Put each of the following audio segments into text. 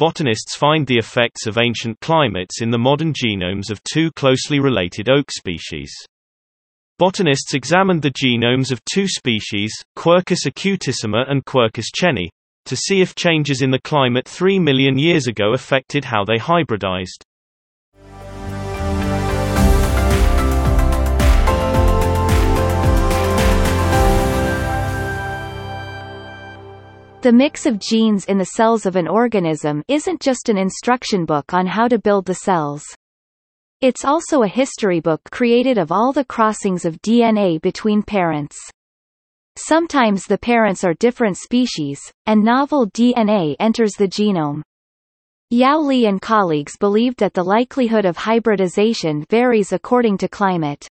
botanists find the effects of ancient climates in the modern genomes of two closely related oak species. Botanists examined the genomes of two species, Quercus acutissima and Quercus chenii, to see if changes in the climate 3 million years ago affected how they hybridized. The mix of genes in the cells of an organism isn't just an instruction book on how to build the cells. It's also a history book created of all the crossings of DNA between parents. Sometimes the parents are different species, and novel DNA enters the genome. Yao Li and colleagues believed that the likelihood of hybridization varies according to climate.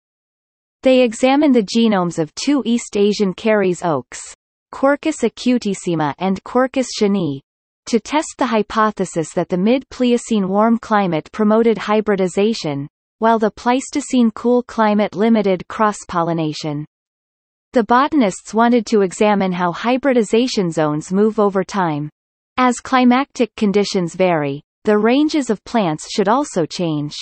They examined the genomes of two East Asian Cerris oaks, Quercus acutissima and Quercus chenii, to test the hypothesis that the mid-Pliocene warm climate promoted hybridization, while the Pleistocene cool climate limited cross-pollination. The botanists wanted to examine how hybridization zones move over time. As climatic conditions vary, the ranges of plants should also change.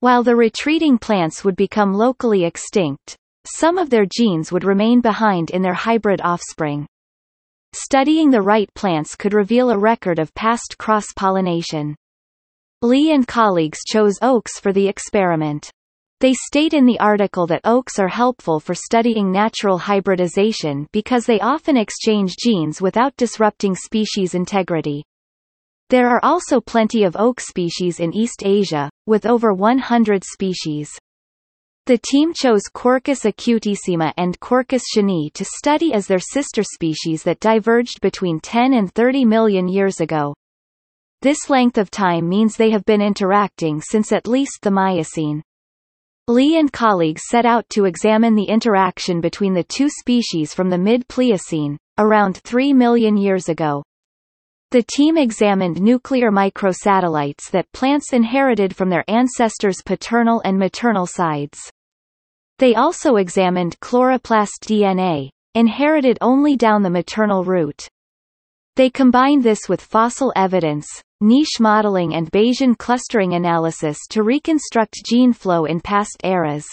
While the retreating plants would become locally extinct, some of their genes would remain behind in their hybrid offspring. Studying the right plants could reveal a record of past cross-pollination. Li and colleagues chose oaks for the experiment. They state in the article that oaks are helpful for studying natural hybridization because they often exchange genes without disrupting species integrity. There are also plenty of oak species in East Asia, with over 100 species. The team chose Quercus acutissima and Quercus chenii to study as their sister species that diverged between 10 and 30 million years ago. This length of time means they have been interacting since at least the Miocene. Li and colleagues set out to examine the interaction between the two species from the mid-Pliocene, around 3 million years ago. The team examined nuclear microsatellites that plants inherited from their ancestors' paternal and maternal sides. They also examined chloroplast DNA, inherited only down the maternal route. They combined this with fossil evidence, niche modeling and Bayesian clustering analysis to reconstruct gene flow in past eras.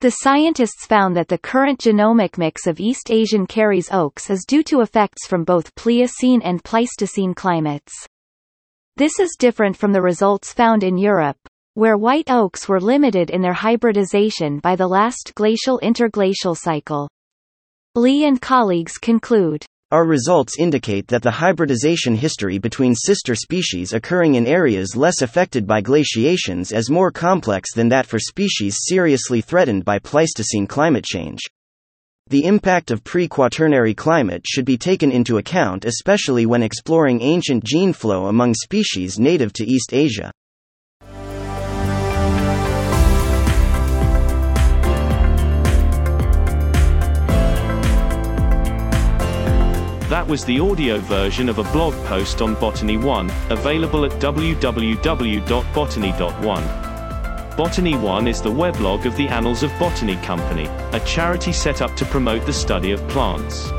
The scientists found that the current genomic mix of East Asian Cerris oaks is due to effects from both Pliocene and Pleistocene climates. This is different from the results found in Europe, where white oaks were limited in their hybridization by the last glacial interglacial cycle. Li and colleagues conclude. Our results indicate that the hybridization history between sister species occurring in areas less affected by glaciations is more complex than that for species seriously threatened by Pleistocene climate change. The impact of pre-quaternary climate should be taken into account especially when exploring ancient gene flow among species native to East Asia. That was the audio version of a blog post on Botany One, available at www.botany.one. Botany One is the weblog of the Annals of Botany Company, a charity set up to promote the study of plants.